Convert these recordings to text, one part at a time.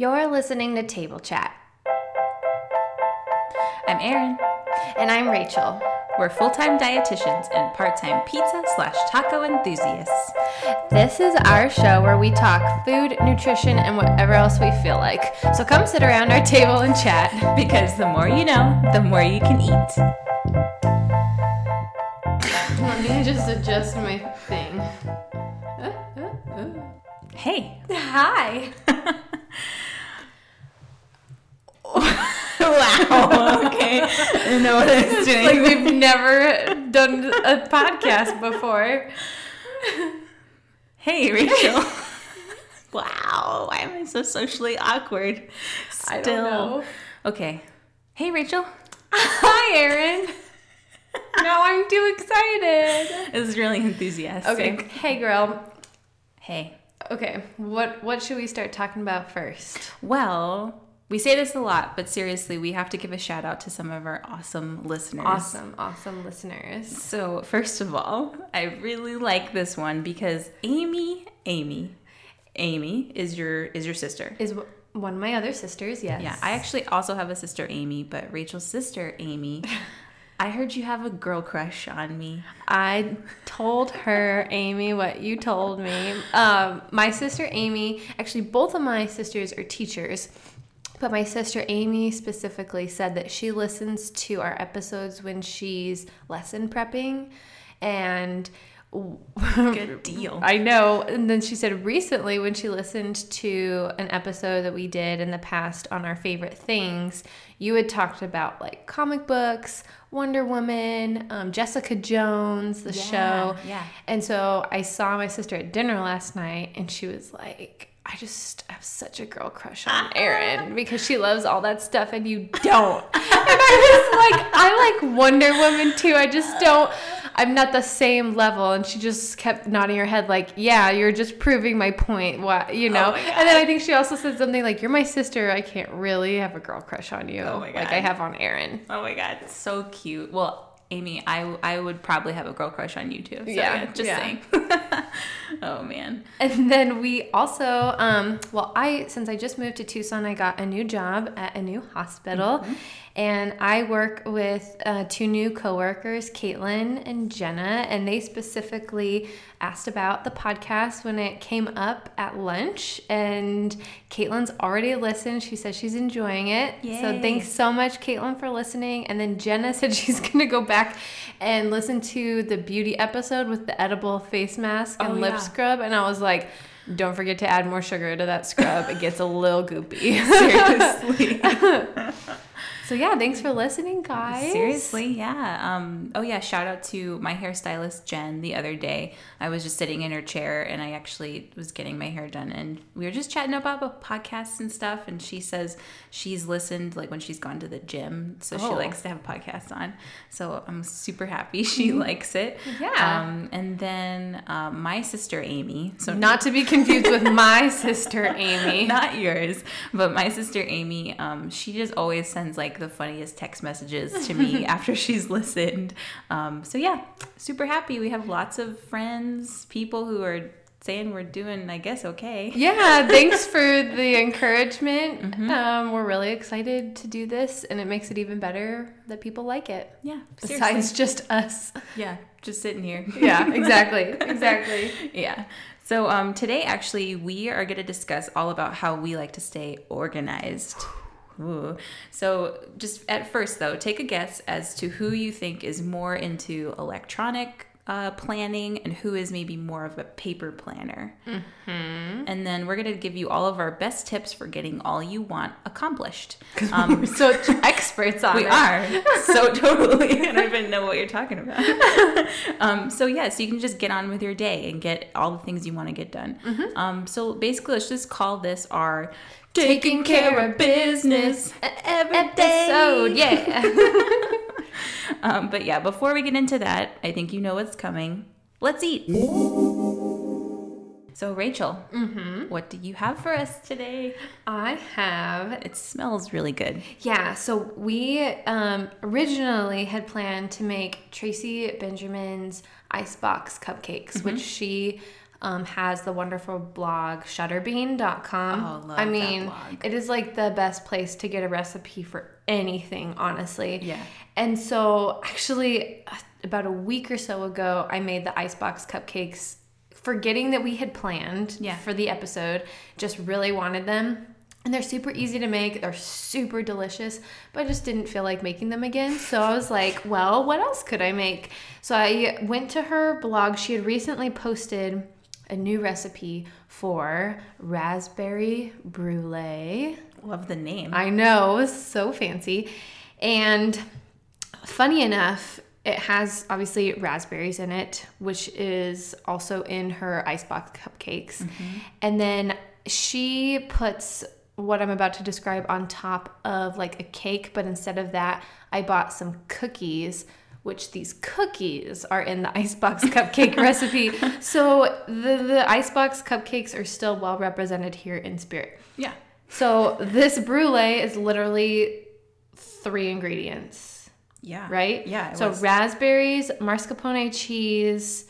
You're listening to Table Chat. I'm Erin. And I'm Rachel. We're full time dietitians and part time pizza slash taco enthusiasts. This is our show where we talk food, nutrition, and whatever else we feel like. So come sit around our table and chat. Because the more you know, the more you can eat. Let me just adjust my thing. Uh, uh, uh. Hey. Hi. wow. Okay. I don't know what I was doing. like we've never done a podcast before. hey, Rachel. wow. Why am I so socially awkward? Still. I don't know. Okay. Hey, Rachel. Hi, Erin. now I'm too excited. This is really enthusiastic. Okay. Hey, girl. Hey. Okay. What what should we start talking about first? Well, we say this a lot, but seriously, we have to give a shout out to some of our awesome listeners. Awesome, awesome listeners. So, first of all, I really like this one because Amy, Amy, Amy is your is your sister. Is one of my other sisters, yes. Yeah, I actually also have a sister Amy, but Rachel's sister Amy. I heard you have a girl crush on me. I told her, Amy, what you told me. Um, my sister Amy, actually, both of my sisters are teachers, but my sister Amy specifically said that she listens to our episodes when she's lesson prepping. And Good deal. I know. And then she said recently when she listened to an episode that we did in the past on our favorite things, you had talked about like comic books, Wonder Woman, um, Jessica Jones, the Yeah, show. yeah. And so I saw my sister at dinner last night and she was like, I just have such a girl crush on Erin because she loves all that stuff and you don't. and I was like, I like Wonder Woman too. I just don't. I'm not the same level. And she just kept nodding her head, like, yeah, you're just proving my point. What, you oh know? my and then I think she also said something like, you're my sister. I can't really have a girl crush on you. Oh my Like I have on Erin. Oh my god, so cute. Well, Amy, I I would probably have a girl crush on you too. So, Yeah, yeah, just yeah. saying. oh man. And then we also, um, well, I since I just moved to Tucson, I got a new job at a new hospital, and I work with uh, two new coworkers, Caitlin and Jenna, and they specifically asked about the podcast when it came up at lunch, and Caitlin's already listened. She says she's enjoying it. So thanks so much, Caitlin, for listening. And then Jenna said she's gonna go back and listen to the beauty episode with the edible face mask and Oh, lip yeah. scrub. And I was like, don't forget to add more sugar to that scrub. It gets a little goopy. Seriously. So yeah, thanks for listening, guys. Seriously, yeah. Um, oh yeah, shout out to my hairstylist Jen the other day. I was just sitting in her chair and I actually was getting my hair done and we were just chatting about, podcasts and stuff and she says she's listened like when she's gone to the gym. So she Oh. likes to have podcasts on. So I'm super happy she likes it. Yeah. Um, and then um, my sister Amy. So Not to be confused with my sister Amy. not yours, but my sister Amy, um, she just always sends like the funniest text messages to me after she's listened. Um, so yeah, super happy. We have lots of friends, people who are saying we're doing, I guess, okay. Yeah, thanks for the encouragement. Mm-hmm. Um, we're really excited to do this, and it makes it even better that people like it. Yeah, Besides seriously. just us. yeah, just sitting here. Yeah, exactly. Exactly. yeah. So um, today, actually, we are going to discuss all about how we like to stay organized. So, just at first, though, take a guess as to who you think is more into electronic uh, planning and who is maybe more of a paper planner. Mm-hmm. And then we're going to give you all of our best tips for getting all you want accomplished. Um, such experts on we it. are so totally. I don't even know what you're talking about. um, so yeah, so you can just get on with your day and get all the things you want to get done. Mm-hmm. Um, so basically, let's just call this our Taking care of business every Episode, yeah. Um, but yeah, before we get into that, I think you know what's coming. Let's eat. So Rachel, Mm-hmm. what do you have for us today? I have It smells really good. Yeah, so we um, originally had planned to make Tracy Benjamin's icebox cupcakes, which she um, has the wonderful blog shutterbean.com. Oh, love I that mean, blog. it is like the best place to get a recipe for anything, honestly. Yeah. And so, actually, uh, about a week or so ago, I made the icebox cupcakes, forgetting that we had planned Yeah. for the episode. Just really wanted them. And they're super easy to make. They're super delicious, but I just didn't feel like making them again. So I was like, well, what else could I make? So I went to her blog. She had recently posted a new recipe for raspberry brulee. Love the name. I know, so fancy. And funny enough, it has obviously raspberries in it, which is also in her icebox cupcakes. Mm-hmm. And then she puts what I'm about to describe on top of like a cake, but instead of that, I bought some cookies. Which these cookies are in the icebox cupcake recipe. So the, the icebox cupcakes are still well represented here in spirit. yeah. So this brulee is literally three ingredients, Yeah. right? Yeah. So was. raspberries, mascarpone cheese,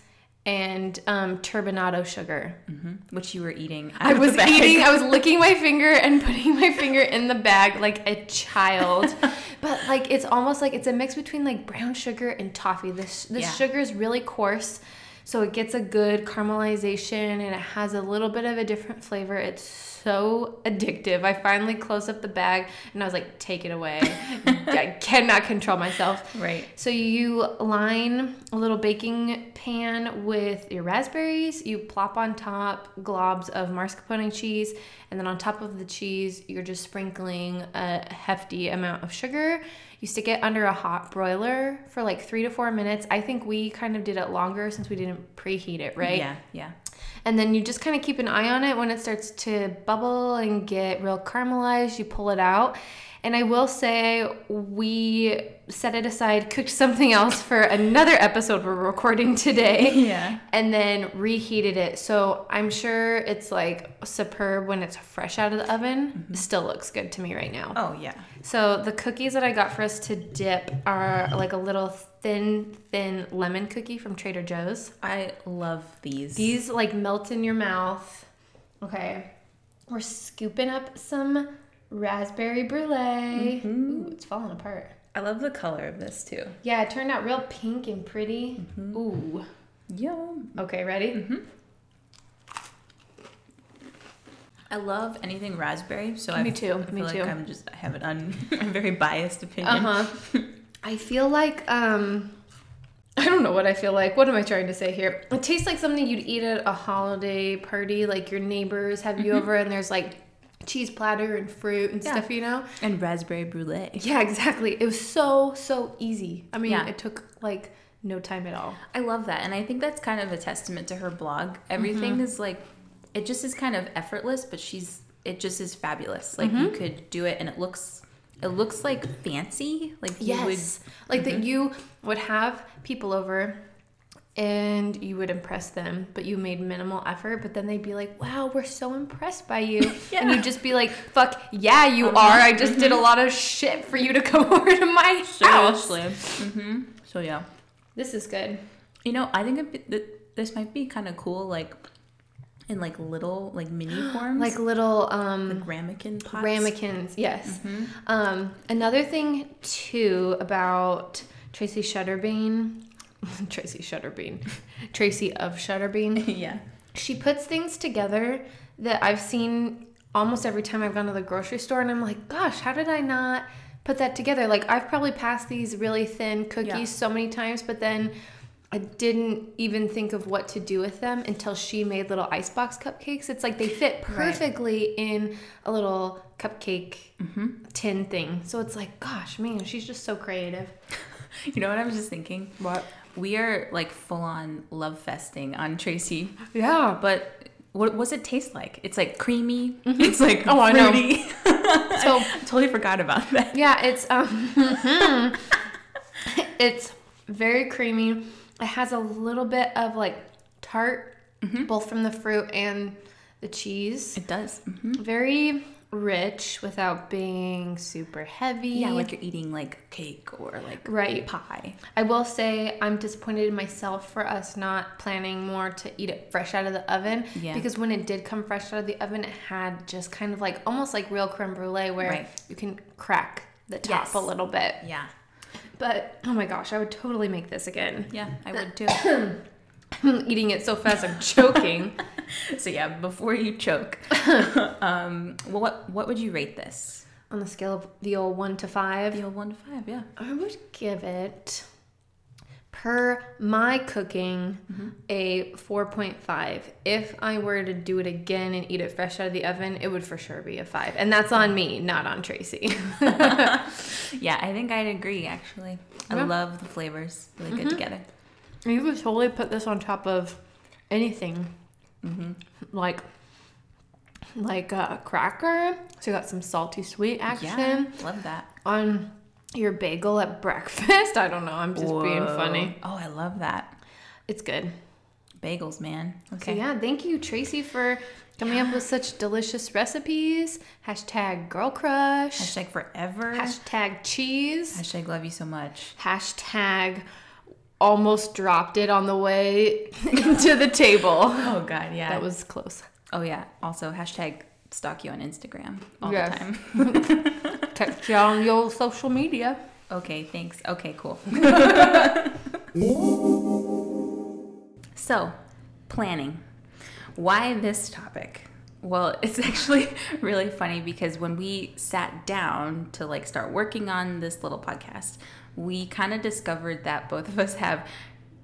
and um, turbinado sugar. Mhm. Which you were eating. I was eating. I was licking my finger and putting my finger in the bag like a child. but like it's almost like it's a mix between like brown sugar and toffee. This this Yeah. sugar is really coarse, so it gets a good caramelization and it has a little bit of a different flavor. It's so addictive. I finally closed up the bag and I was like, "Take it away." I cannot control myself. Right. So you line a little baking pan with your raspberries. You plop on top globs of mascarpone cheese, and then on top of the cheese, you're just sprinkling a hefty amount of sugar. You stick it under a hot broiler for like three to four minutes. I think we kind of did it longer since we didn't preheat it, right? Yeah. Yeah. And then you just kind of keep an eye on it when it starts to bubble and get real caramelized. You pull it out. And I will say, we set it aside, cooked something else for another episode we're recording today, Yeah. and then reheated it. So I'm sure it's like superb when it's fresh out of the oven. Mm-hmm. Still looks good to me right now. Oh yeah. So the cookies that I got for us to dip are like a little thin, thin lemon cookie from Trader Joe's. I love these. These like melt in your mouth. Okay. We're scooping up some raspberry brulee. Ooh, it's falling apart. I love the color of this too. Yeah, it turned out real pink and pretty. Ooh. Yum. Okay, ready? I love anything raspberry, so I Me too, I feel me like too. I'm just I have an un, a very biased opinion. Uh huh. I feel like um I don't know what I feel like. What am I trying to say here? It tastes like something you'd eat at a holiday party, like your neighbors have you over and there's like cheese platter and fruit and Yeah. stuff, you know? And raspberry brulee. Yeah, exactly. It was so so easy. I mean, Yeah. it took like no time at all. I love that, and I think that's kind of a testament to her blog. Everything Mm-hmm. is like, it just is kind of effortless, but she's it just is fabulous. Like Mm-hmm. you could do it, and it looks it looks like fancy. Like you would Yes. Like that you would have people over and you would impress them, but you made minimal effort, but then they'd be like, Wow, we're so impressed by you. And you'd just be like, Fuck, yeah, you are. I just did a lot of shit for you to come over to my house. seriously. hmm So yeah, This is good. you know, I think it'd be, th- this might be kind of cool, like in like little like mini forms, Like little um ramekin pots. ramekins, yes. Mm-hmm. Um, another thing too about Tracy Shutterbean, Tracy Shutterbean, Tracy of Shutterbean. yeah. She puts things together that I've seen almost every time I've gone to the grocery store, and I'm like, gosh, how did I not put that together? Like I've probably passed these really thin cookies Yeah. so many times, but then. I didn't even think of what to do with them until she made little icebox cupcakes. It's like they fit perfectly in a little cupcake mm-hmm. tin thing. So it's like, gosh, man, she's just so creative. You know what I was just thinking? What? We are like full on love festing on Tracy, Yeah. but what what's it taste like? It's like creamy. It's like Oh, I know. So I totally forgot about that. yeah, it's um, it's very creamy. It has a little bit of like tart, both from the fruit and the cheese. It does. hmm Very rich without being super heavy. Yeah, like you're eating like cake or like Right. pie. I will say I'm disappointed in myself for us not planning more to eat it fresh out of the oven. Yeah. Because when it did come fresh out of the oven, it had just kind of like almost like real creme brulee where Right. you can crack the top Yes. a little bit. Yeah. But oh my gosh, I would totally make this again. Yeah, I would too. I'm eating it so fast I'm choking. so yeah, before you choke, um, what what would you rate this? On the scale of the old one to five, The old one to five, yeah. I would give it per my cooking a 4.5. If I were to do it again and eat it fresh out of the oven, it would for sure be a 5. And that's on me, not on Tracy. Yeah, I think I'd agree. Actually, I Yeah. love the flavors; really good together. You could totally put this on top of anything. Mm-hmm. Like like a cracker. So you got some salty sweet action Yeah, love that. on your bagel at breakfast. I don't know, I'm just being funny. Oh, I love that. It's good. Bagels, man. So Okay. yeah, thank you, Tracy, for coming up with such delicious recipes. Hashtag girl crush. Hashtag forever. Hashtag cheese. Hashtag love you so much. Hashtag almost dropped it on the way to the table. Oh God, yeah. That was close. Oh yeah. Also hashtag stalk you on Instagram all Yes. the time. Text you on your social media. Okay, thanks. Okay, cool. so, planning. Why this topic? Well, it's actually really funny because when we sat down to like start working on this little podcast, we kind of discovered that both of us have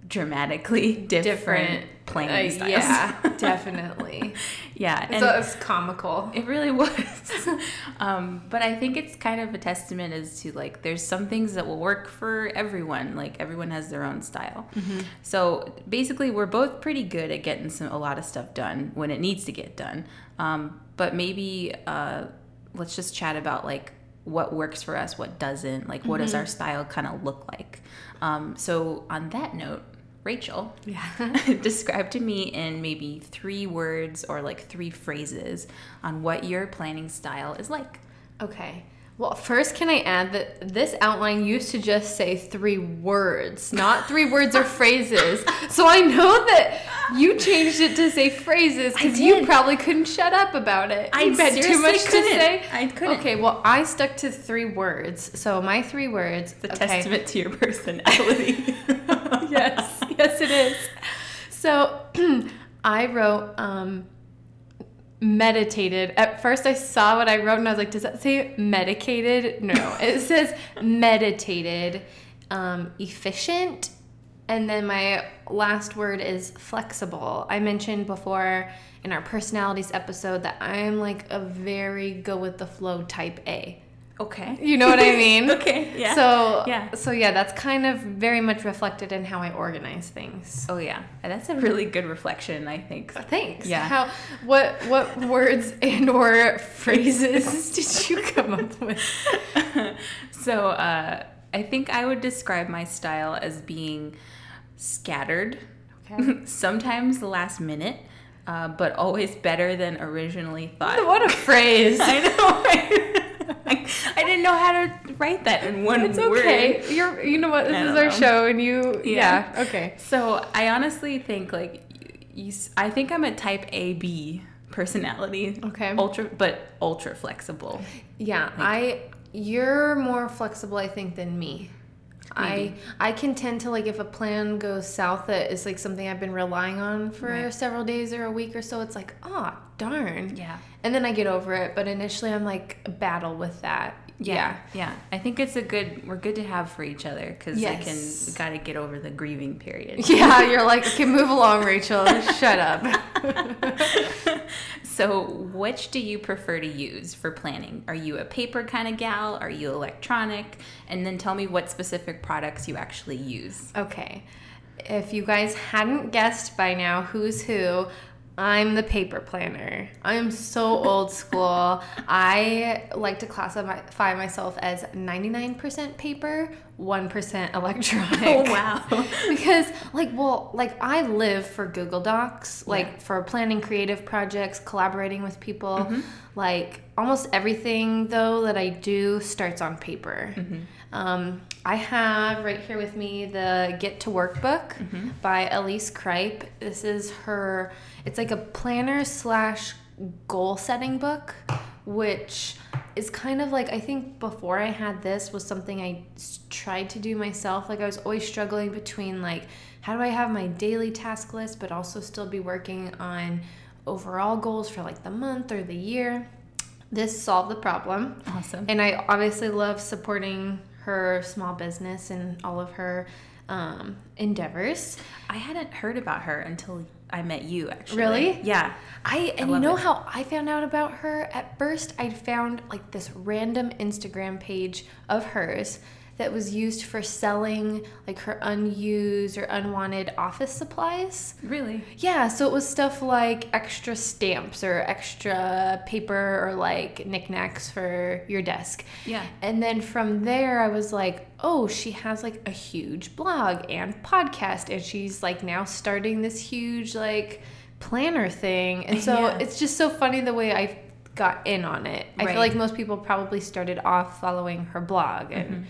dramatically different, planning Uh, styles. Yeah, definitely. yeah. And so it's comical. it really was. um, but I think it's kind of a testament as to like there's some things that will work for everyone. Like everyone has their own style. So basically, we're both pretty good at getting some a lot of stuff done when it needs to get done. Um, but maybe uh, let's just chat about like what works for us, what doesn't. Like what does our style kind of look like? Um, so on that note. Rachel, Yeah. describe to me in maybe three words or like three phrases on what your planning style is like. Okay. Well, first, can I add that this outline used to just say three words, not three words or phrases. So I know that you changed it to say phrases because you probably couldn't shut up about it. I you had too much to couldn't. say. I couldn't. Okay, well, I stuck to three words. So my three words. The okay. testament to your personality. yes, yes, it is. So I wrote um, meditated. At first, I saw what I wrote and I was like, does that say medicated? No, it says meditated, um, efficient. And then my last word is flexible. I mentioned before in our personalities episode that I'm like a very go with the flow type A. okay. You know what I mean? Okay. Yeah. So Yeah. So yeah, that's kind of very much reflected in how I organize things. oh yeah, that's a really good reflection. I think. Thanks. Yeah. How what what words and or phrases did you come up with? so uh, I think I would describe my style as being scattered, Okay. sometimes last minute, uh, but always better than originally thought. what a phrase. I know. right? I didn't know how to write that in one word. It's word. okay. You're you know what this I is our know. show and you Yeah. yeah, okay. So I honestly think like you, I think I'm a type A B personality. Okay. Ultra, but ultra flexible. Yeah, I you're more flexible I think than me. Maybe. I I can tend to like if a plan goes south that is like something I've been relying on for Right. several days or a week or so. It's like, oh darn. Yeah. And then I get over it, but initially I'm like battle with that. Yeah, yeah. I think it's a good. We're good to have for each other because I can. Yes. We got to get over the grieving period. Yeah, you're like, okay, move along, Rachel. Shut up. So, which do you prefer to use for planning? Are you a paper kind of gal? Are you electronic? And then tell me what specific products you actually use. Okay. If you guys hadn't guessed by now who's who, I'm the paper planner. I'm so old school. I like to classify myself as 99% paper, 1% electronic. Oh, wow. because like well like i live for google docs like Yeah. for planning creative projects collaborating with people Mm-hmm. like almost everything though that I do starts on paper. Um, I have right here with me the Get to Work book by Elise Cripe. This is her. It's like a planner slash goal setting book, which is kind of like I think before I had this was something I tried to do myself. Like I was always struggling between like how do I have my daily task list, but also still be working on overall goals for like the month or the year. This solved the problem. Awesome. And I obviously love supporting her small business and all of her um, endeavors. I hadn't heard about her until I met you, actually. Really? Yeah. I and you know it. how I found out about her? At first, I found like this random Instagram page of hers that was used for selling like her unused or unwanted office supplies. Really? Yeah, so it was stuff like extra stamps or extra paper or like knickknacks for your desk. Yeah. And then from there, I was like, oh, she has like a huge blog and podcast, and she's like now starting this huge like planner thing. And so Yeah. it's just so funny the way I got in on it. I feel like most people probably started off following her blog and Mm-hmm.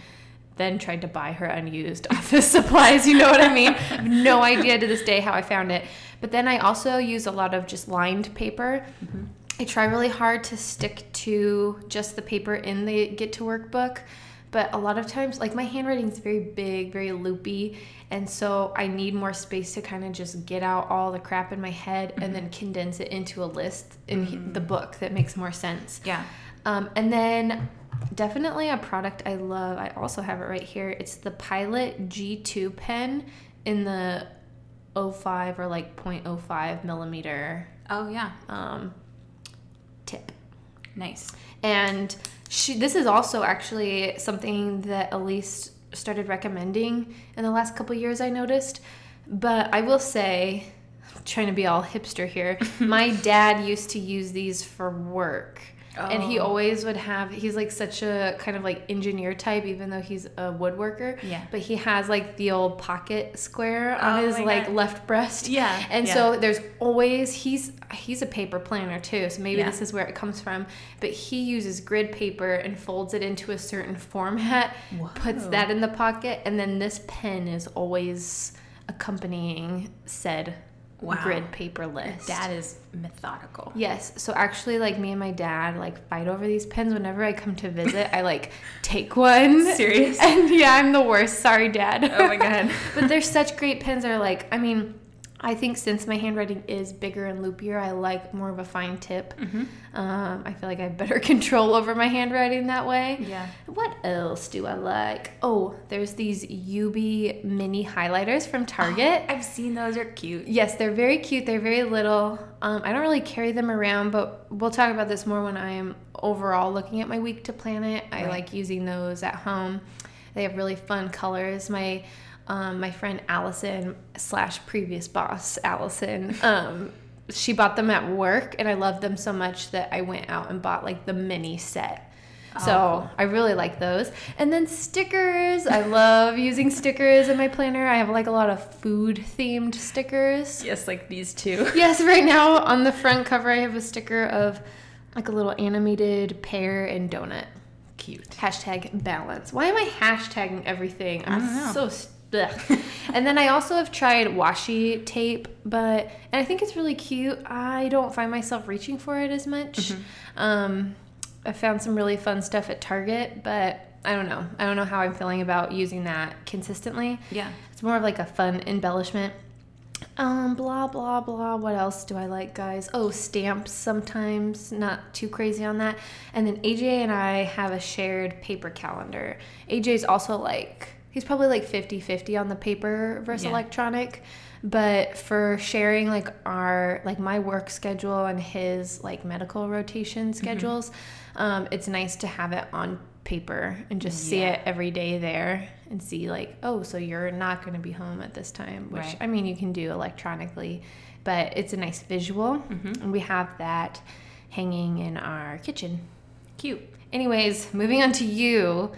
Then tried to buy her unused office supplies. You know what I mean? I have no idea to this day how I found it. But then I also use a lot of just lined paper. Mm-hmm. I try really hard to stick to just the paper in the Get to Work book. But a lot of times, like my handwriting is very big, very loopy. And so I need more space to kind of just get out all the crap in my head and then condense it into a list in the book that makes more sense. Yeah. Um, and then definitely a product I love. I also have it right here. It's the Pilot G2 pen in the 05 or like 0.05 millimeter Oh, yeah. um, tip. Nice. And she, this is also actually something that Elise started recommending in the last couple years, I noticed. But I will say, trying to be all hipster here, my dad used to use these for work. And he Oh. always would have, he's like such a kind of like engineer type, even though he's a woodworker. Yeah. But he has like the old pocket square on Oh his like God. left breast. Yeah, And yeah. so there's always he's he's a paper planner too so maybe Yeah. this is where it comes from but he uses grid paper and folds it into a certain format puts that in the pocket and then this pen is always accompanying said Wow. grid paper list Dad is methodical. Yes. So actually, like me and my dad, like fight over these pens. Whenever I come to visit, I like take one. Serious? And yeah, I'm the worst. Sorry, dad. Oh my God. but they're such great pens. They're like, I mean, I think since my handwriting is bigger and loopier, I like more of a fine tip. Mm-hmm. Um, I feel like I have better control over my handwriting that way. Yeah. What else do I like? Oh, there's these UB mini highlighters from Target. I've seen those. Are cute. Yes, they're very cute. They're very little. Um, I don't really carry them around, but we'll talk about this more when I am overall looking at my week to plan it. I Right. like using those at home. They have really fun colors. My um, my friend Allison slash previous boss Allison, um, she bought them at work, and I loved them so much that I went out and bought like the mini set. So cool. I really like those. And then stickers. I love using stickers in my planner. I have like a lot of food themed stickers. Yes, like these two. Yes, right now on the front cover I have a sticker of like a little animated pear and donut. Cute. Hashtag balance. Why am I hashtagging everything? I'm so st- ugh. and then I also have tried washi tape, but and I think it's really cute. I don't find myself reaching for it as much. Um, I found some really fun stuff at Target, but I don't know. I don't know how I'm feeling about using that consistently. Yeah. It's more of like a fun embellishment. Um, blah blah blah. What else do I like, guys? Oh, stamps sometimes. Not too crazy on that. And then AJ and I have a shared paper calendar. AJ's also like he's probably like 50-50 on the paper versus Yeah. electronic. But for sharing like our like my work schedule and his like medical rotation schedules, um, it's nice to have it on paper and just see it every day there and see like oh so you're not going to be home at this time which Right. i mean you can do electronically but it's a nice visual Mm-hmm. and we have that hanging in our kitchen Cute. anyways moving on to you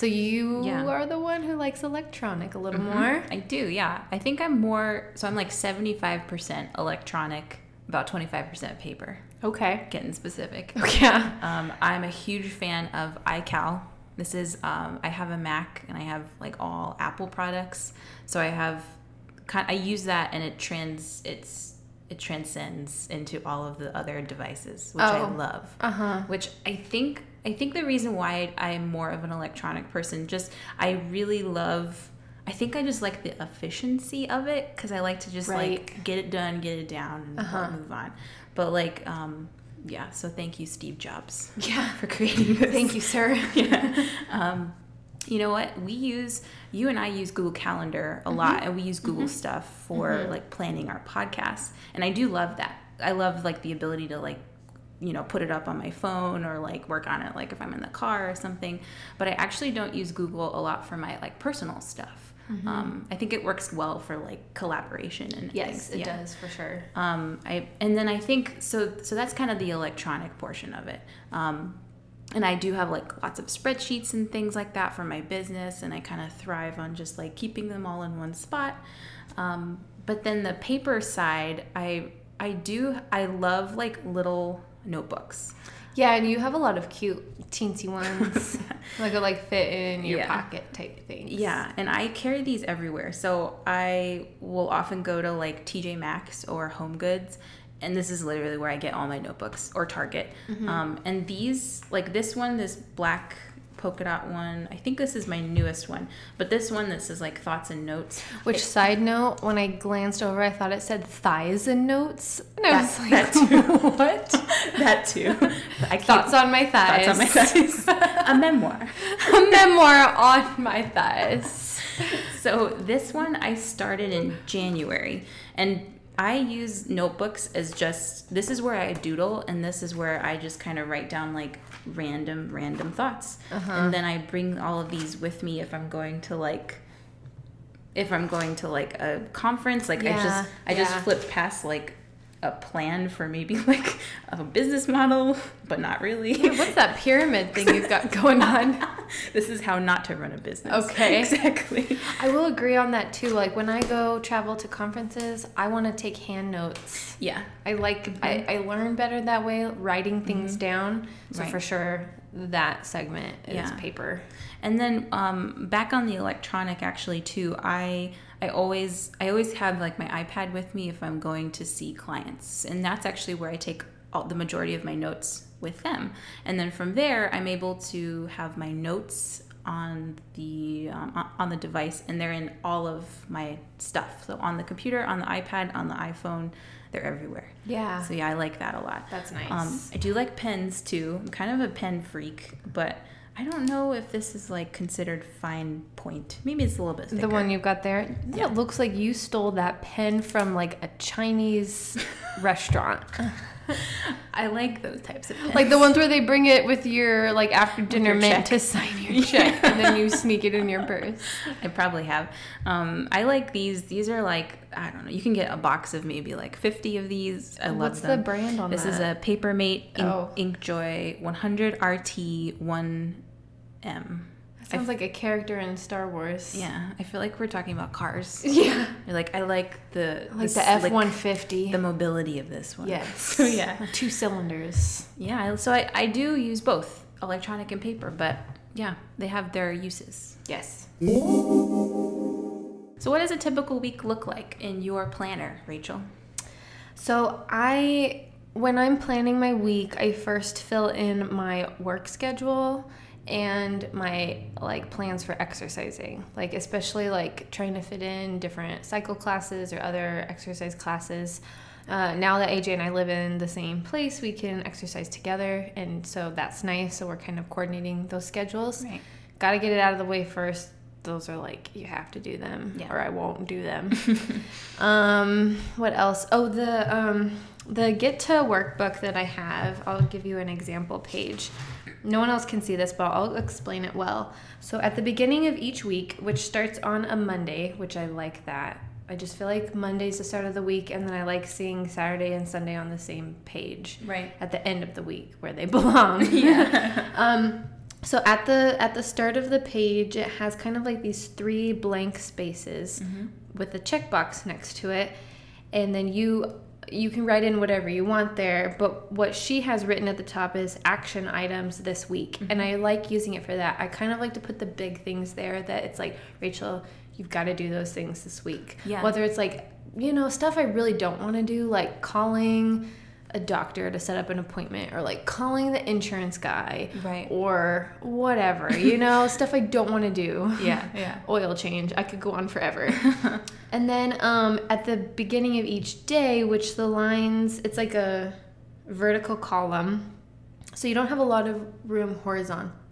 so you Yeah. are the one who likes electronic a little more I do, yeah. I think I'm more, so I'm like 75% electronic, about 25% paper. Okay. Getting specific. Yeah. Um, I'm a huge fan of iCal. This is um, I have a Mac and I have like all Apple products, so I have kind. I use that and it trans it's it transcends into all of the other devices, which I Oh. love. Uh huh. Which I think I think the reason why I'm more of an electronic person, just I really love. I think I just like the efficiency of it because I like to just Right. like get it done, get it down, and Uh-huh. move on. But like, um, yeah. So thank you, Steve Jobs, Yeah. for creating this. Thank you, sir. yeah. Um, you know what? We use you and I use Google Calendar a lot, and we use Google stuff for like planning our podcasts. And I do love that. I love like the ability to like you know put it up on my phone or like work on it like if I'm in the car or something. But I actually don't use Google a lot for my like personal stuff. Um, I think it works well for like collaboration and Yes, things. it Yeah. does for sure. Um, I and then I think so. So that's kind of the electronic portion of it. Um, and I do have like lots of spreadsheets and things like that for my business, and I kind of thrive on just like keeping them all in one spot. Um, but then the paper side, I I do I love like little notebooks. Yeah, and you have a lot of cute teensy ones, like a like fit in your Yeah. pocket type things. Yeah, and I carry these everywhere. So I will often go to like TJ Maxx or Home Goods, and this is literally where I get all my notebooks or Target. Um, and these, like this one, this black polka dot one, I think this is my newest one, but this one, this is like thoughts and notes. Which side note, when I glanced over, I thought it said thighs and notes, and I That- was like, that too. "What?" that too. I Thoughts on my thighs. thoughts on my thighs. A memoir. A memoir on my thighs. So this one I started in January and I use notebooks as just this is where I doodle and this is where I just kind of write down like random random thoughts. Uh-huh. And then I bring all of these with me if I'm going to like if I'm going to like a conference like I just I just flip past like a plan for maybe like a business model, but not really. Yeah, what's that pyramid thing you've got going on? this is how not to run a business. Okay. Exactly. I will agree on that too. Like when I go travel to conferences, I want to take hand notes. Yeah. I like I, I learn better that way, writing things down. So Right. for sure, that segment is Yeah. paper. And then um, back on the electronic, actually too, I I always I always have like my iPad with me if I'm going to see clients, and that's actually where I take all, the majority of my notes with them. And then from there, I'm able to have my notes on the um, on- the device, and they're in all of my stuff. So on the computer, on the iPad, on the iPhone, they're everywhere. Yeah. So yeah, I like that a lot. That's nice. Um, I do like pens too. I'm kind of a pen freak, but I don't know if this is like considered fine point. Maybe it's a little bit thicker. the one you've got there, Yeah. it looks like you stole that pen from like a Chinese restaurant. I like those types of pens. Like the ones where they bring it with your like after dinner mint check. to sign your check and then you sneak it in your purse. I probably have. Um, I like these. These are like I don't know. You can get a box of maybe like 50 of these. I love What's them. the brand on This This is that? a Papermate Ink, Oh. Inkjoy 100 RT 1M. Sounds like a character in Star Wars. Yeah, I feel like we're talking about cars. Yeah. You're like I like the Like the slick- F one fifty. the mobility of this one. Yes. So yeah. Two cylinders. Yeah, so I, I do use both electronic and paper, but yeah, they have their uses. Yes. So, what does a typical week look like in your planner, Rachel? So I when I'm planning my week, I first fill in my work schedule and my like plans for exercising. Like especially like trying to fit in different cycle classes or other exercise classes. Uh, now that AJ and I live in the same place, we can exercise together, and so that's nice. So we're kind of coordinating those schedules. Right. Got to get it out of the way first. Those are like you have to do them, Yeah. or I won't do them. um, what else? Oh, the um, the Get to Work book that I have. I'll give you an example page. No one else can see this, but I'll explain it well. So at the beginning of each week, which starts on a Monday, which I like that. I just feel like Monday's the start of the week, and then I like seeing Saturday and Sunday on the same page Right. at the end of the week where they belong. Yeah. um, so at the at the start of the page, it has kind of like these three blank spaces with a checkbox next to it, and then you you can write in whatever you want there, but what she has written at the top is action items this week. Mm-hmm. And I like using it for that. I kind of like to put the big things there that it's like, Rachel, you've got to do those things this week. Yeah. Whether it's like, you know, stuff I really don't want to do, like calling a doctor to set up an appointment or like calling the insurance guy Right. or whatever, you know, stuff I don't want to do. Yeah, yeah. Oil change. I could go on forever. and then um, at the beginning of each day, which the lines, it's like a vertical column. So you don't have a lot of room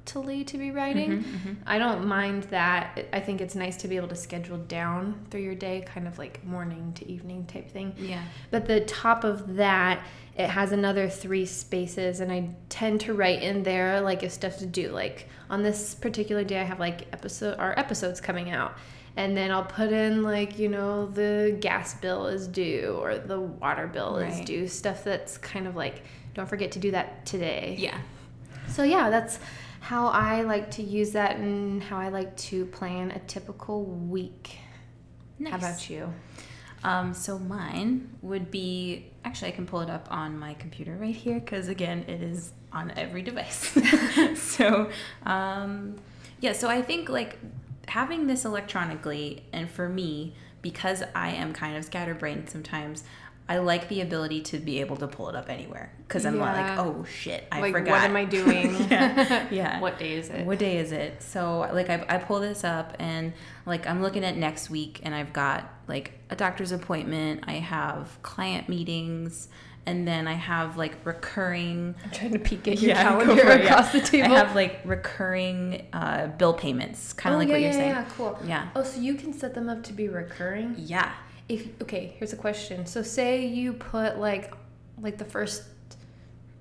horizontally to be writing. Mm-hmm, mm-hmm. I don't mind that. I think it's nice to be able to schedule down through your day, kind of like morning to evening type thing. Yeah. But the top of that, it has another three spaces, and I tend to write in there like if stuff to do. Like on this particular day, I have like episode our episodes coming out, and then I'll put in like you know the gas bill is due or the water bill is due. Stuff that's kind of like don't forget to do that today. Yeah. So yeah, that's how I like to use that and how I like to plan a typical week. Nice. How about you? Um, so mine would be actually I can pull it up on my computer right here because again it is on every device. so um, yeah, so I think like having this electronically and for me because I am kind of scatterbrained sometimes. I like the ability to be able to pull it up anywhere because I'm not like, oh shit, I like forgot. what am I doing? yeah, yeah. What day is it? What day is it? So like I, I pull this up and like I'm looking at next week and I've got like a doctor's appointment, I have client meetings, and then I have like recurring I'm trying to peek at your Yeah, calendar it, yeah. across the table. I have like recurring uh, bill payments, kind of oh, like yeah, what you're yeah, saying. Yeah, cool. Yeah. Oh, so you can set them up to be recurring? Yeah. If okay, here's a question. So say you put like like the first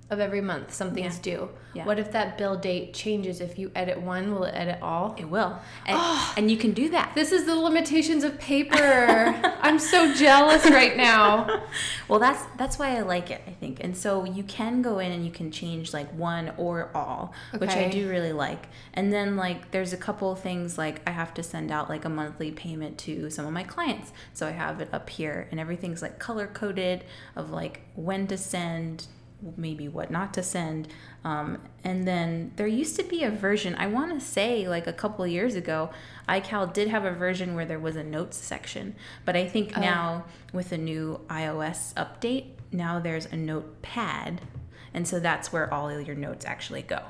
of every month something's Yeah. due. Yeah. What if that bill date changes? If you edit one, will it edit all? It will. And, oh. and you can do that. This is the limitations of paper. I'm so jealous right now. Well, that's that's why I like it, I think. And so you can go in and you can change like one or all, which I do really like. And then like there's a couple things like I have to send out like a monthly payment to some of my clients. So I have it up here and everything's like color coded of like when to send, maybe what not to send. Um, and then there used to be a version, I want to say like a couple of years ago, iCal did have a version where there was a notes section. But I think now with the new iOS update, now there's a notepad. And so that's where all your notes actually go.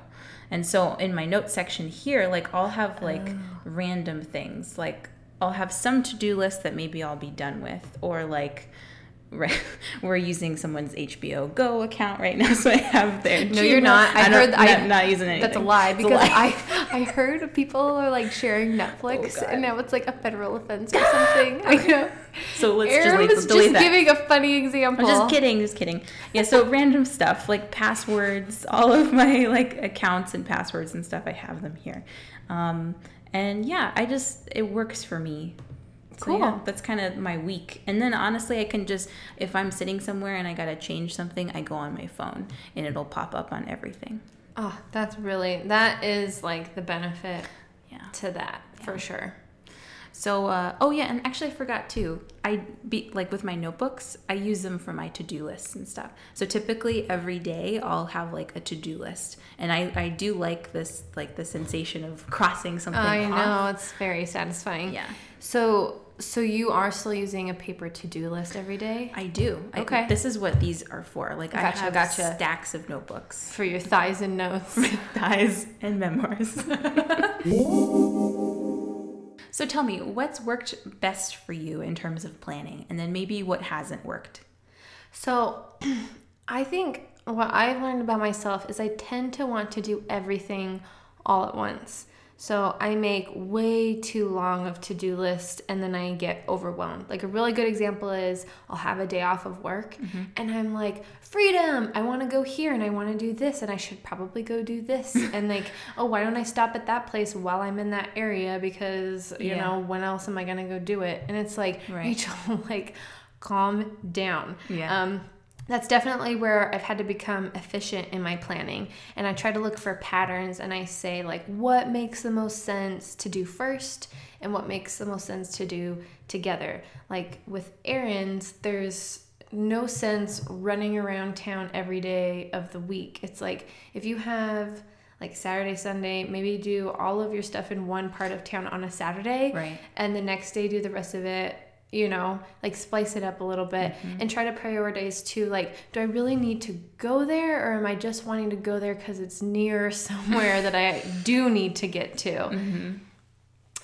And so in my notes section here, like I'll have like random things. Like I'll have some to-do list that maybe I'll be done with or like right, we're using someone's HBO Go account right now, so I have their. No, you're not. I, don't- heard not, I, not using anything. That's a lie It's a because lie. I I heard people are like sharing Netflix Oh, and now it's like a federal offense or something. I know. So let's Erin just, was leave, delete just that. giving a funny example. I'm just kidding, just kidding. Yeah, so random stuff like passwords, all of my like accounts and passwords and stuff, I have them here. Um, and yeah, I just it works for me. So, Cool. yeah, that's kind of my week. And then honestly, I can just if I'm sitting somewhere and I gotta change something, I go on my phone and it'll pop up on everything. Oh, that's really that is like the benefit Yeah. to that for sure. So, uh, oh yeah, and actually I forgot too. I be like with my notebooks, I use them for my to-do lists and stuff. So typically every day I'll have like a to-do list, and I I do like this like the sensation of crossing something I off. know it's very satisfying. Yeah. So so you are still using a paper to-do list every day I do. I- Okay. this is what these are for. Like I Gotcha, have gotcha. stacks of notebooks, for your thighs and notes. thighs, and memoirs. so tell me, what's worked best for you in terms of planning, and then maybe what hasn't worked. So, I think what I've learned about myself is I tend to want to do everything all at once. So, I make way too long of to-do list and then I get overwhelmed. Like a really good example is I'll have a day off of work and I'm like, "Freedom. I want to go here and I want to do this and I should probably go do this." and like, "Oh, why don't I stop at that place while I'm in that area because, you Yeah. know, when else am I going to go do it?" And it's like, Right. Rachel, like calm down. Yeah. Um, that's definitely where I've had to become efficient in my planning. And I try to look for patterns and I say, like, what makes the most sense to do first and what makes the most sense to do together. Like with errands, there's no sense running around town every day of the week. It's like if you have like Saturday, Sunday, maybe do all of your stuff in one part of town on a Saturday. Right. And the next day do the rest of it, you know, like splice it up a little bit Mm-hmm. and try to prioritize too. Like, do I really need to go there or am I just wanting to go there because it's near somewhere that I do need to get to? Mm-hmm.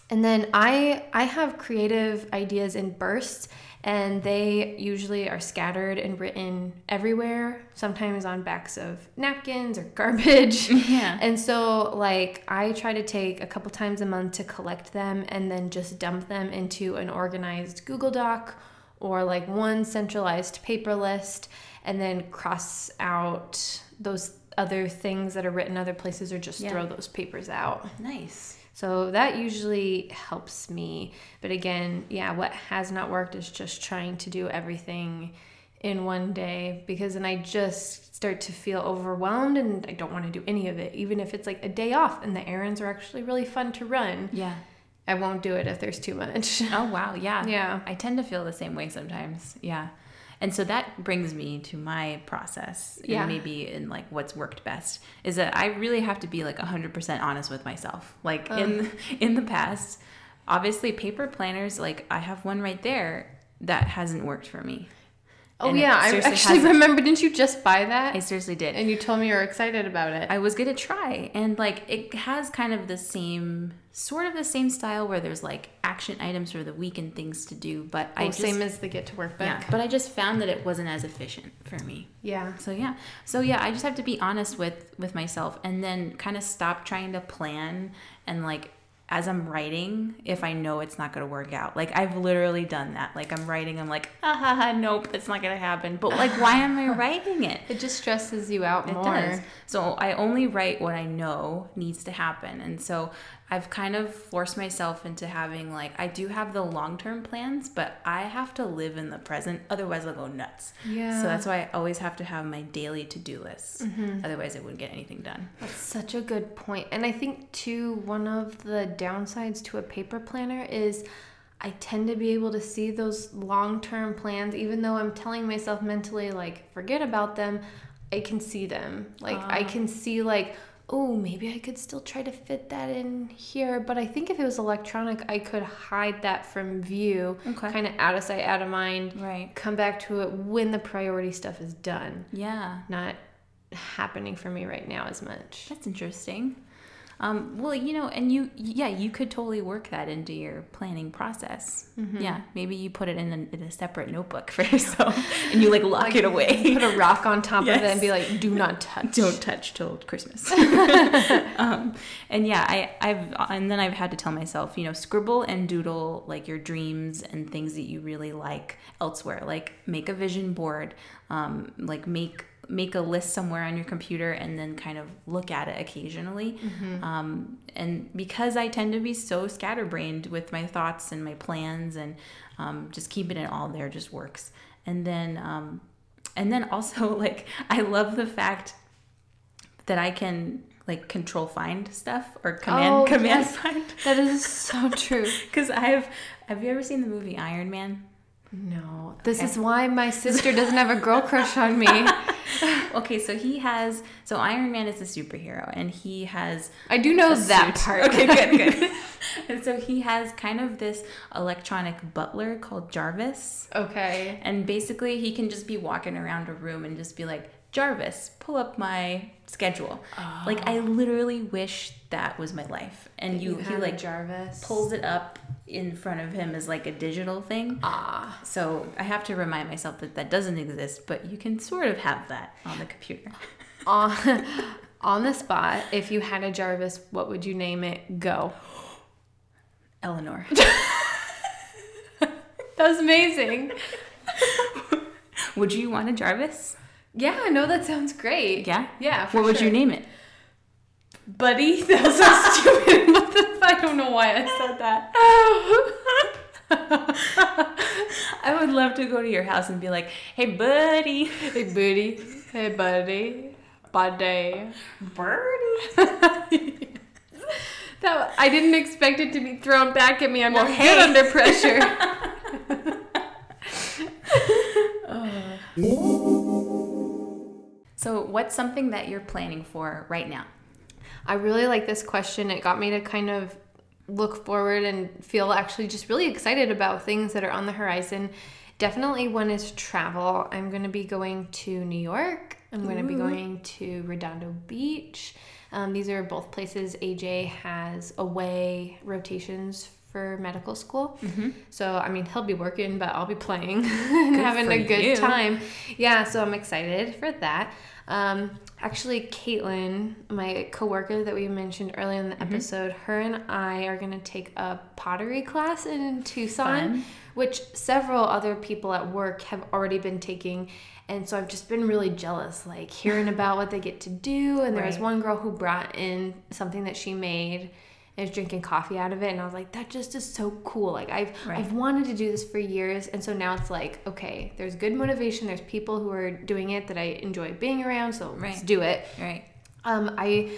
And then I I have creative ideas in bursts and they usually are scattered and written everywhere, sometimes on backs of napkins or garbage. Yeah. And so like I try to take a couple times a month to collect them and then just dump them into an organized Google Doc or like one centralized paper list and then cross out those other things that are written other places or just Yeah. throw those papers out. Nice. So that usually helps me. But again, yeah, what has not worked is just trying to do everything in one day because then I just start to feel overwhelmed and I don't want to do any of it. Even if it's like a day off and the errands are actually really fun to run, Yeah. I won't do it if there's too much. Oh wow, yeah. Yeah. I tend to feel the same way sometimes. Yeah. And so that brings me to my process. and maybe in like what's worked best is that I really have to be like 100% honest with myself. Like in in the past, obviously paper planners like I have one right there that hasn't worked for me. Oh And yeah, I actually remember. Didn't you just buy that? I seriously did. and you told me you were excited about it. I was gonna try, and like it has kind of the same, sort of the same style where there's like action items for the week and things to do. But I oh, just, same as the get to work book. yeah, but I just found that it wasn't as efficient for me. Yeah. So yeah, so yeah, I just have to be honest with with myself, and then kind of stop trying to plan and like as I'm writing, if I know it's not gonna work out. Like I've literally done that. Like I'm writing, I'm like, ah, ha, ha, nope, it's not gonna happen. But like, why am I writing it? It just stresses you out It more. does. So I only write what I know needs to happen. And so I've kind of forced myself into having like I do have the long-term plans, but I have to live in the present otherwise I'll go nuts. Yeah. So that's why I always have to have my daily to-do list. Mm-hmm. Otherwise I wouldn't get anything done. That's such a good point. And I think, too, one of the downsides to a paper planner is I tend to be able to see those long term plans, even though I'm telling myself mentally, like, forget about them, I can see them. Like, I ah. can see, like, oh, maybe I could still try to fit that in here. But I think if it was electronic, I could hide that from view, Okay. kind of out of sight, out of mind, Right. come back to it when the priority stuff is done. Yeah. Not happening for me right now as much. That's interesting. Um, well, you know, and you, yeah, you could totally work that into your planning process. Yeah, maybe you put it in a, in a separate notebook for yourself, and you like lock it away. Put a rock on top of it and be like, do not touch. don't touch till Christmas. um, and yeah, I, I've and then I've had to tell myself, you know, scribble and doodle like your dreams and things that you really like elsewhere. Like make a vision board, um, like make make a list somewhere on your computer and then kind of look at it occasionally. Um, and because I tend to be so scatterbrained with my thoughts and my plans and um, just keeping it all there just works. And then um, and then also like I love the fact that I can like control find stuff or command Oh, command yes. find That is so true. because I've have you ever seen the movie Iron Man? No. This Okay. is why my sister doesn't have a girl crush on me. Okay, so he has so Iron Man is a superhero and he has I do know that suit. part. Okay, good, good. and so he has kind of this electronic butler called Jarvis. Okay. And basically, he can just be walking around a room and just be like, Jarvis, pull up my schedule. Like, I oh. literally wish that was my life. And you, he like Jarvis. pulls it up in front of him is like a digital thing. Ah. So I have to remind myself that that doesn't exist, but you can sort of have that on the computer. On, on the spot, if you had a Jarvis, what would you name it? Go. Eleanor. That was amazing. Would you want a Jarvis? Yeah, no, that sounds great. Yeah? Yeah. What would you name it? Buddy? That was so stupid. What the- I don't know why I said that. I would love to go to your house and be like, hey, buddy. Hey, buddy. Hey, buddy. Buddy. Birdie. That I didn't expect it to be thrown back at me. I'm Well, not hey. under pressure. So, what's something that you're planning for right now? I really like this question. It got me to kind of look forward and feel actually just really excited about things that are on the horizon. Definitely one is travel. I'm going to be going to New York. I'm going to be going to Redondo Beach. Um, these are both places AJ has away rotations for medical school. So, I mean, he'll be working, but I'll be playing and having a good you. time. Yeah, so I'm excited for that. Um, actually, Caitlin, my coworker that we mentioned earlier in the Mm-hmm. episode, her and I are going to take a pottery class in Tucson, Fun. which several other people at work have already been taking. And so I've just been really jealous, like hearing about what they get to do. And there was one girl who brought in something that she made and was drinking coffee out of it. And I was like, that just is so cool. Like I've Right. I've wanted to do this for years. And so now it's like, okay, there's good motivation. There's people who are doing it that I enjoy being around. So let's do it. Right. Um, I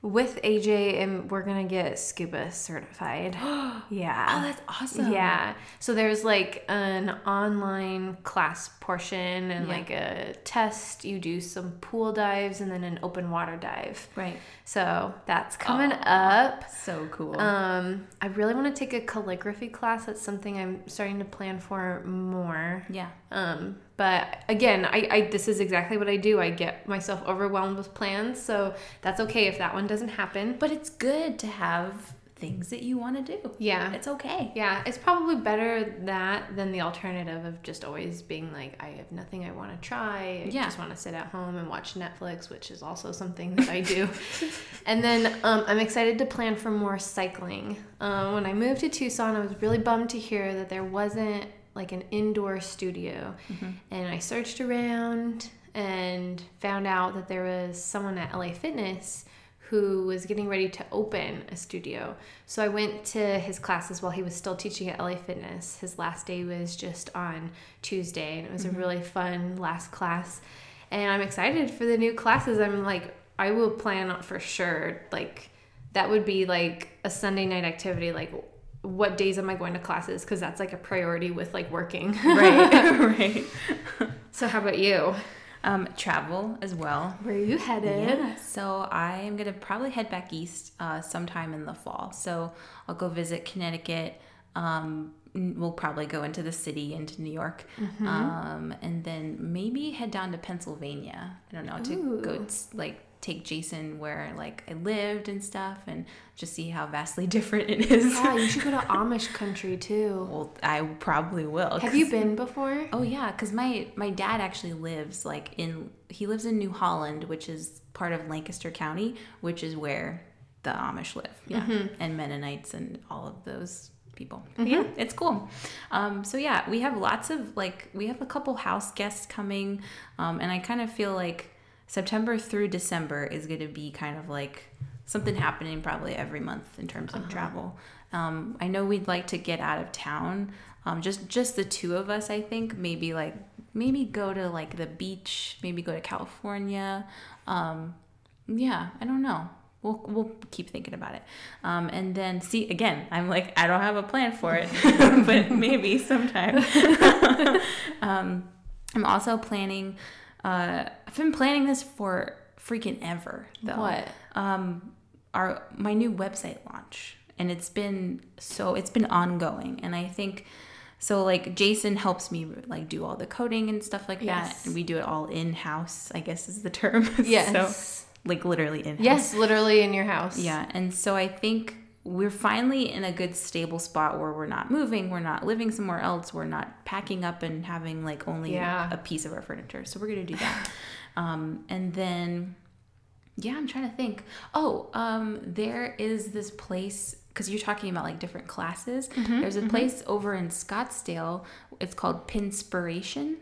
with AJ and we're gonna get scuba certified. yeah. Oh, that's awesome. Yeah. So there's like an online class portion and Yeah. like a test. You do some pool dives and then an open water dive. Right. So that's coming Aw. up. So cool. Um, I really want to take a calligraphy class. That's something I'm starting to plan for more. yeah. Um, but again, I, I this is exactly what I do. I get myself overwhelmed with plans, so that's okay if that one doesn't happen. But it's good to have things that you want to do. yeah, It's okay. yeah, it's probably better that than the alternative of just always being like, I have nothing I want to try. I Yeah. just want to sit at home and watch Netflix, which is also something that I do. and then um, I'm excited to plan for more cycling. Um, when I moved to Tucson, I was really bummed to hear that there wasn't like an indoor studio. Mm-hmm. And I searched around and found out that there was someone at LA Fitness who was getting ready to open a studio. So I went to his classes while he was still teaching at LA Fitness. His last day was just on Tuesday, and it was a mm-hmm. really fun last class. And I'm excited for the new classes. I'm like, I will plan for sure. Like, that would be like a Sunday night activity. Like, what days am I going to classes? Because that's like a priority with like working. Right. right. so, how about you? Um, travel as well. Where are you headed? Yeah, so I am gonna probably head back east uh, sometime in the fall. So I'll go visit Connecticut. Um, we'll probably go into the city, into New York, Mm-hmm. um, and then maybe head down to Pennsylvania. I don't know to go Ooh. t- like take Jason where like I lived and stuff, and just see how vastly different it is. Yeah, you should go to Amish country too. well, I probably will. Have you been before? Oh yeah, because my my dad actually lives like in he lives in New Holland, which is part of Lancaster County, which is where the Amish live. Yeah, and Mennonites and all of those people. Yeah, it's cool. Um, so yeah, we have lots of like we have a couple house guests coming, um, and I kind of feel like September through December is going to be kind of like something happening probably every month in terms of travel. Um, I know we'd like to get out of town. Um, just just the two of us, I think. Maybe like maybe go to like the beach. Maybe go to California. Um, yeah, I don't know. We'll we'll keep thinking about it. Um, and then see again. I'm like I don't have a plan for it, but maybe sometime. um, I'm also planning. Uh, I've been planning this for freaking ever. Though. What? Um, our my new website launch, and it's been so it's been ongoing, and I think so. Like Jason helps me like do all the coding and stuff like Yes. that, and we do it all in house. I guess is the term. Yes. so like literally in house. Yes, literally in your house. Yeah, and so I think we're finally in a good stable spot where we're not moving, we're not living somewhere else, we're not packing up and having like only Yeah. a piece of our furniture. So we're gonna do that. um, and then, yeah, I'm trying to think. Oh, um, there is this place because you're talking about like different classes. Mm-hmm, There's a place over in Scottsdale. It's called Pinspiration.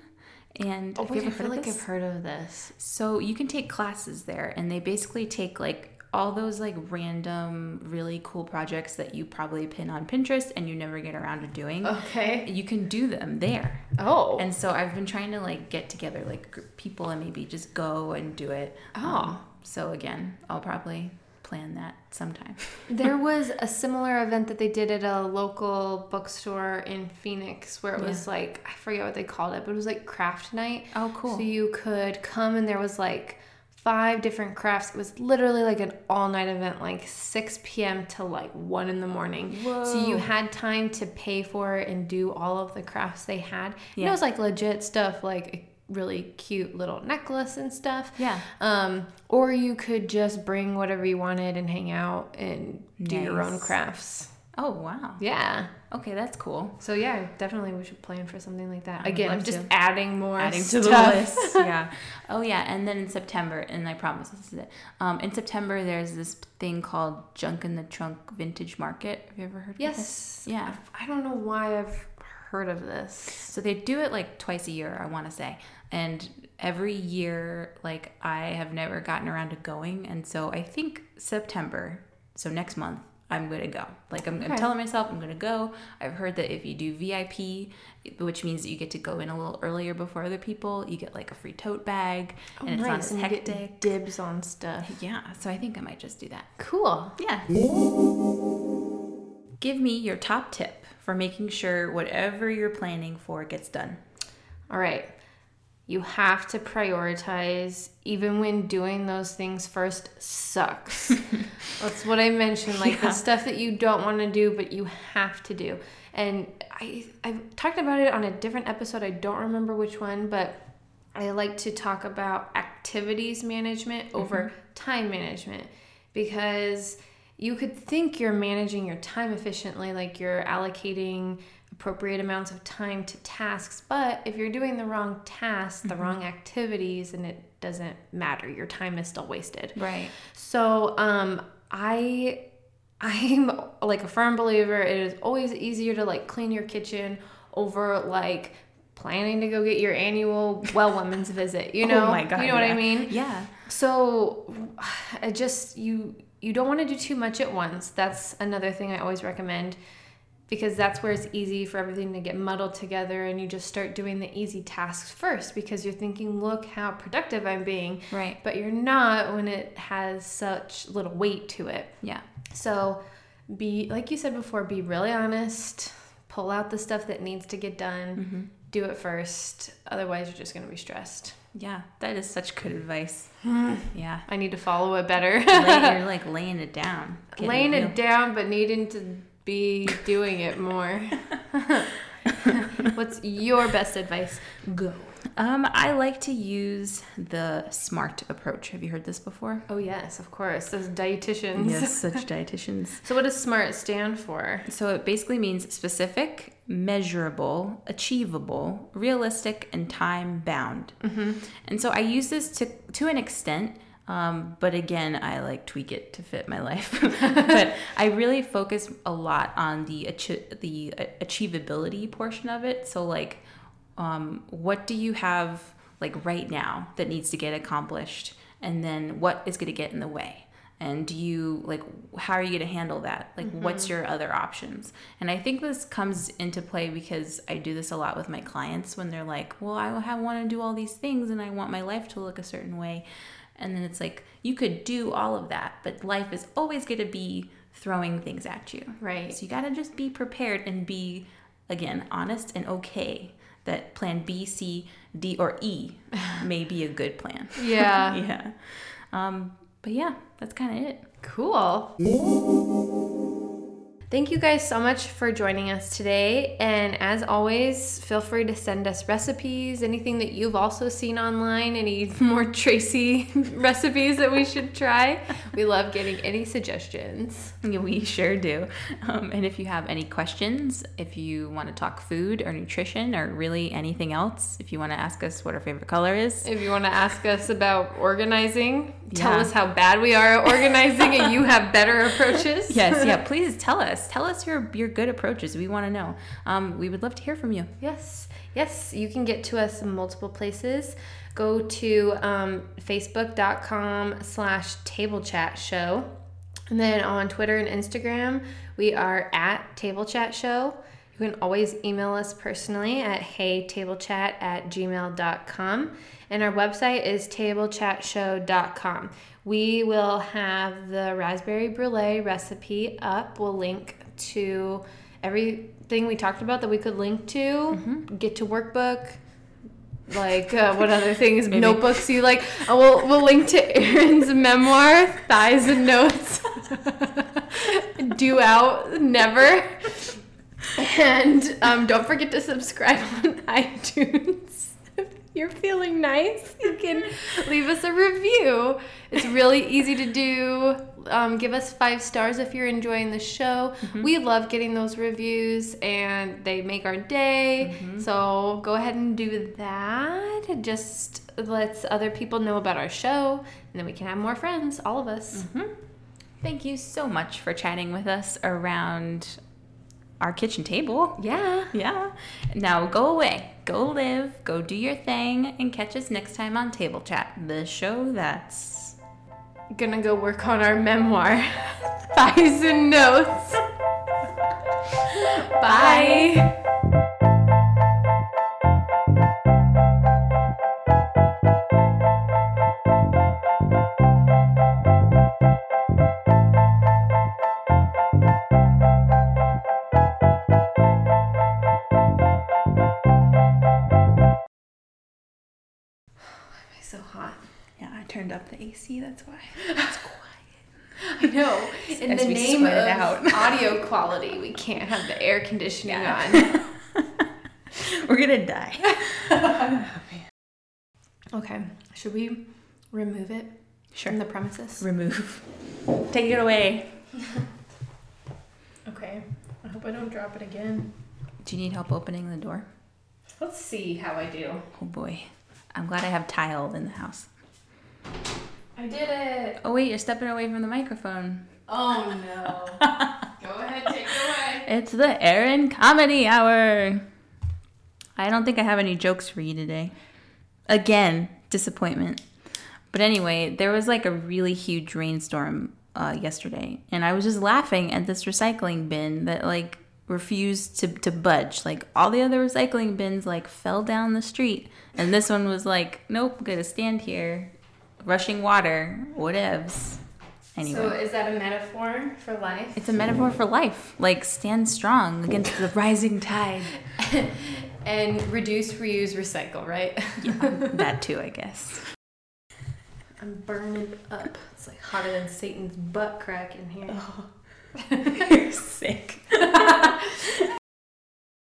And Oh, wait, I feel like this? I've heard of this. So you can take classes there, and they basically take like all those like random, really cool projects that you probably pin on Pinterest and you never get around to doing. Okay. You can do them there. Oh. And so I've been trying to like get together like people and maybe just go and do it. Um, Oh. so again, I'll probably plan that sometime. there was a similar event that they did at a local bookstore in Phoenix where it was like I forget what they called it, but it was like craft night. Oh, cool. So you could come and there was like five different crafts. It was literally like an all night event, like 6 p.m. to like 1 in the morning. So you had time to pay for it and do all of the crafts they had. And Yeah. it was like legit stuff, like a really cute little necklace and stuff. Yeah. Um, or you could just bring whatever you wanted and hang out and do your own crafts. Oh wow. Yeah. Okay, that's cool. So yeah, definitely we should plan for something like that. Again, I'm just to. adding more Adding stuff. to the list. yeah. Oh yeah, and then in September, and I promise this is it. Um, in September, there's this thing called Junk in the Trunk Vintage Market. Have you ever heard of this? Yes. Yeah. I don't know why I've heard of this. So they do it like twice a year, I want to say. And every year, like I have never gotten around to going. And so I think September, so next month, I'm to go. Like I'm, I'm Okay. telling myself I'm to go. I've heard that if you do VIP, which means that you get to go in a little earlier before other people, you get like a free tote bag oh, and it's not as and you get hectic. dibs on stuff. Yeah, so I think I might just do that. Cool. Yeah. Give me your top tip for making sure whatever you're planning for gets done. All right. You have to prioritize even when doing those things first sucks. That's what I mentioned, like Yeah. the stuff that you don't want to do but you have to do. And I I've talked about it on a different episode. I don't remember which one, but I like to talk about activities management over mm-hmm. time management because you could think you're managing your time efficiently, like you're allocating appropriate amounts of time to tasks, but if you're doing the wrong tasks, the wrong activities, and it doesn't matter, your time is still wasted. Right. So, um, I I'm like a firm believer it is always easier to like clean your kitchen over like planning to go get your annual well woman's visit. You know, oh my god. you know what. I mean? Yeah. So, I just you you don't want to do too much at once. That's another thing I always recommend because that's where it's easy for everything to get muddled together and you just start doing the easy tasks first because you're thinking, look how productive I'm being. Right. But you're not when it has such little weight to it. Yeah. So, be like you said before, be really honest, pull out the stuff that needs to get done, mm-hmm. do it first. Otherwise, you're just going to be stressed. Yeah. That is such good advice. yeah. I need to follow it better. Lay, you're like laying it down. laying it down but needing to be doing it more what's your best advice go Um, I like to use the SMART approach. Have you heard this before? oh yes of course those dietitians Yes, such dietitians. so what does smart stand for So it basically means specific, measurable, achievable, realistic, and time bound. And so I use this to to an extent, um, but again, I like tweak it to fit my life. but I really focus a lot on the the uh, achievability portion of it. So like, um, what do you have like right now that needs to get accomplished, and then what is going to get in the way? and do you like how are you going to handle that like what's your other options and i think this comes into play because i do this a lot with my clients when they're like well i have, want to do all these things and i want my life to look a certain way and then it's like you could do all of that but life is always going to be throwing things at you. Right. so you got to just be prepared and be again honest and okay that plan b c d or e may be a good plan. Yeah. Yeah. Um but yeah that's kind of it. Cool Thank you guys so much for joining us today. And as always, feel free to send us recipes, anything that you've also seen online, any more Tracy recipes that we should try. We love getting any suggestions. Yeah, we sure do. Um, and if you have any questions, if you want to talk food or nutrition or really anything else, if you want to ask us what our favorite color is, If you want to ask us about organizing, tell Yeah. us how bad we are at organizing and you have better approaches. yes, yeah, please tell us. Tell us your your good approaches. We want to know. Um, we would love to hear from you. Yes, yes, you can get to us in multiple places. Go to um, facebook.com slash table chat show. And then on Twitter and Instagram, we are at table chat show. You can always email us personally at heytablechat at gmail.com. And our website is tablechatshow.com. We will have the raspberry brulee recipe up. We'll link to everything we talked about that we could link to, Get to Work book, like uh, what other things? Notebooks you like. Uh, we'll, we'll link to erin's memoir thighs and notes. Due out never and um, don't forget to subscribe on itunes. If you're feeling nice you can leave us a review. It's really easy to do. Um, give us five stars if you're enjoying the show. We love getting those reviews and they make our day. So go ahead and do that. It just lets other people know about our show and then we can have more friends all of us. Thank you so much for chatting with us around our kitchen table. yeah Yeah. Now go away, go live, go do your thing, and catch us next time on Table Chat, the show that's. gonna go work on our memoir thighs and notes bye. so turned up the AC, that's why. It's quiet. I know. In As the name of out. audio quality, we can't have the air conditioning Yeah. We're gonna die. on. Okay. Should we remove it Sure. from the premises? Remove. Take it away. Okay. I hope I don't drop it again. Do you need help opening the door? Let's see how I do. Oh boy. I'm glad I have tile in the house. I did it. Oh wait, you're stepping away from the microphone. Oh no. Go ahead, take it away. It's the Erin Comedy Hour. I don't think I have any jokes for you today. Again, disappointment. But anyway, there was like a really huge rainstorm uh, yesterday, and I was just laughing at this recycling bin that like refused to, to budge. Like all the other recycling bins like fell down the street, and this one was like, nope, gonna stand here, rushing water, whatevs. Anyway. So is that a metaphor for life? It's a metaphor for life. Like stand strong against the rising tide. and reduce, reuse, recycle, right? Yeah, that too, I guess. I'm burning up. It's like hotter than Satan's butt crack in here. Oh. You're sick.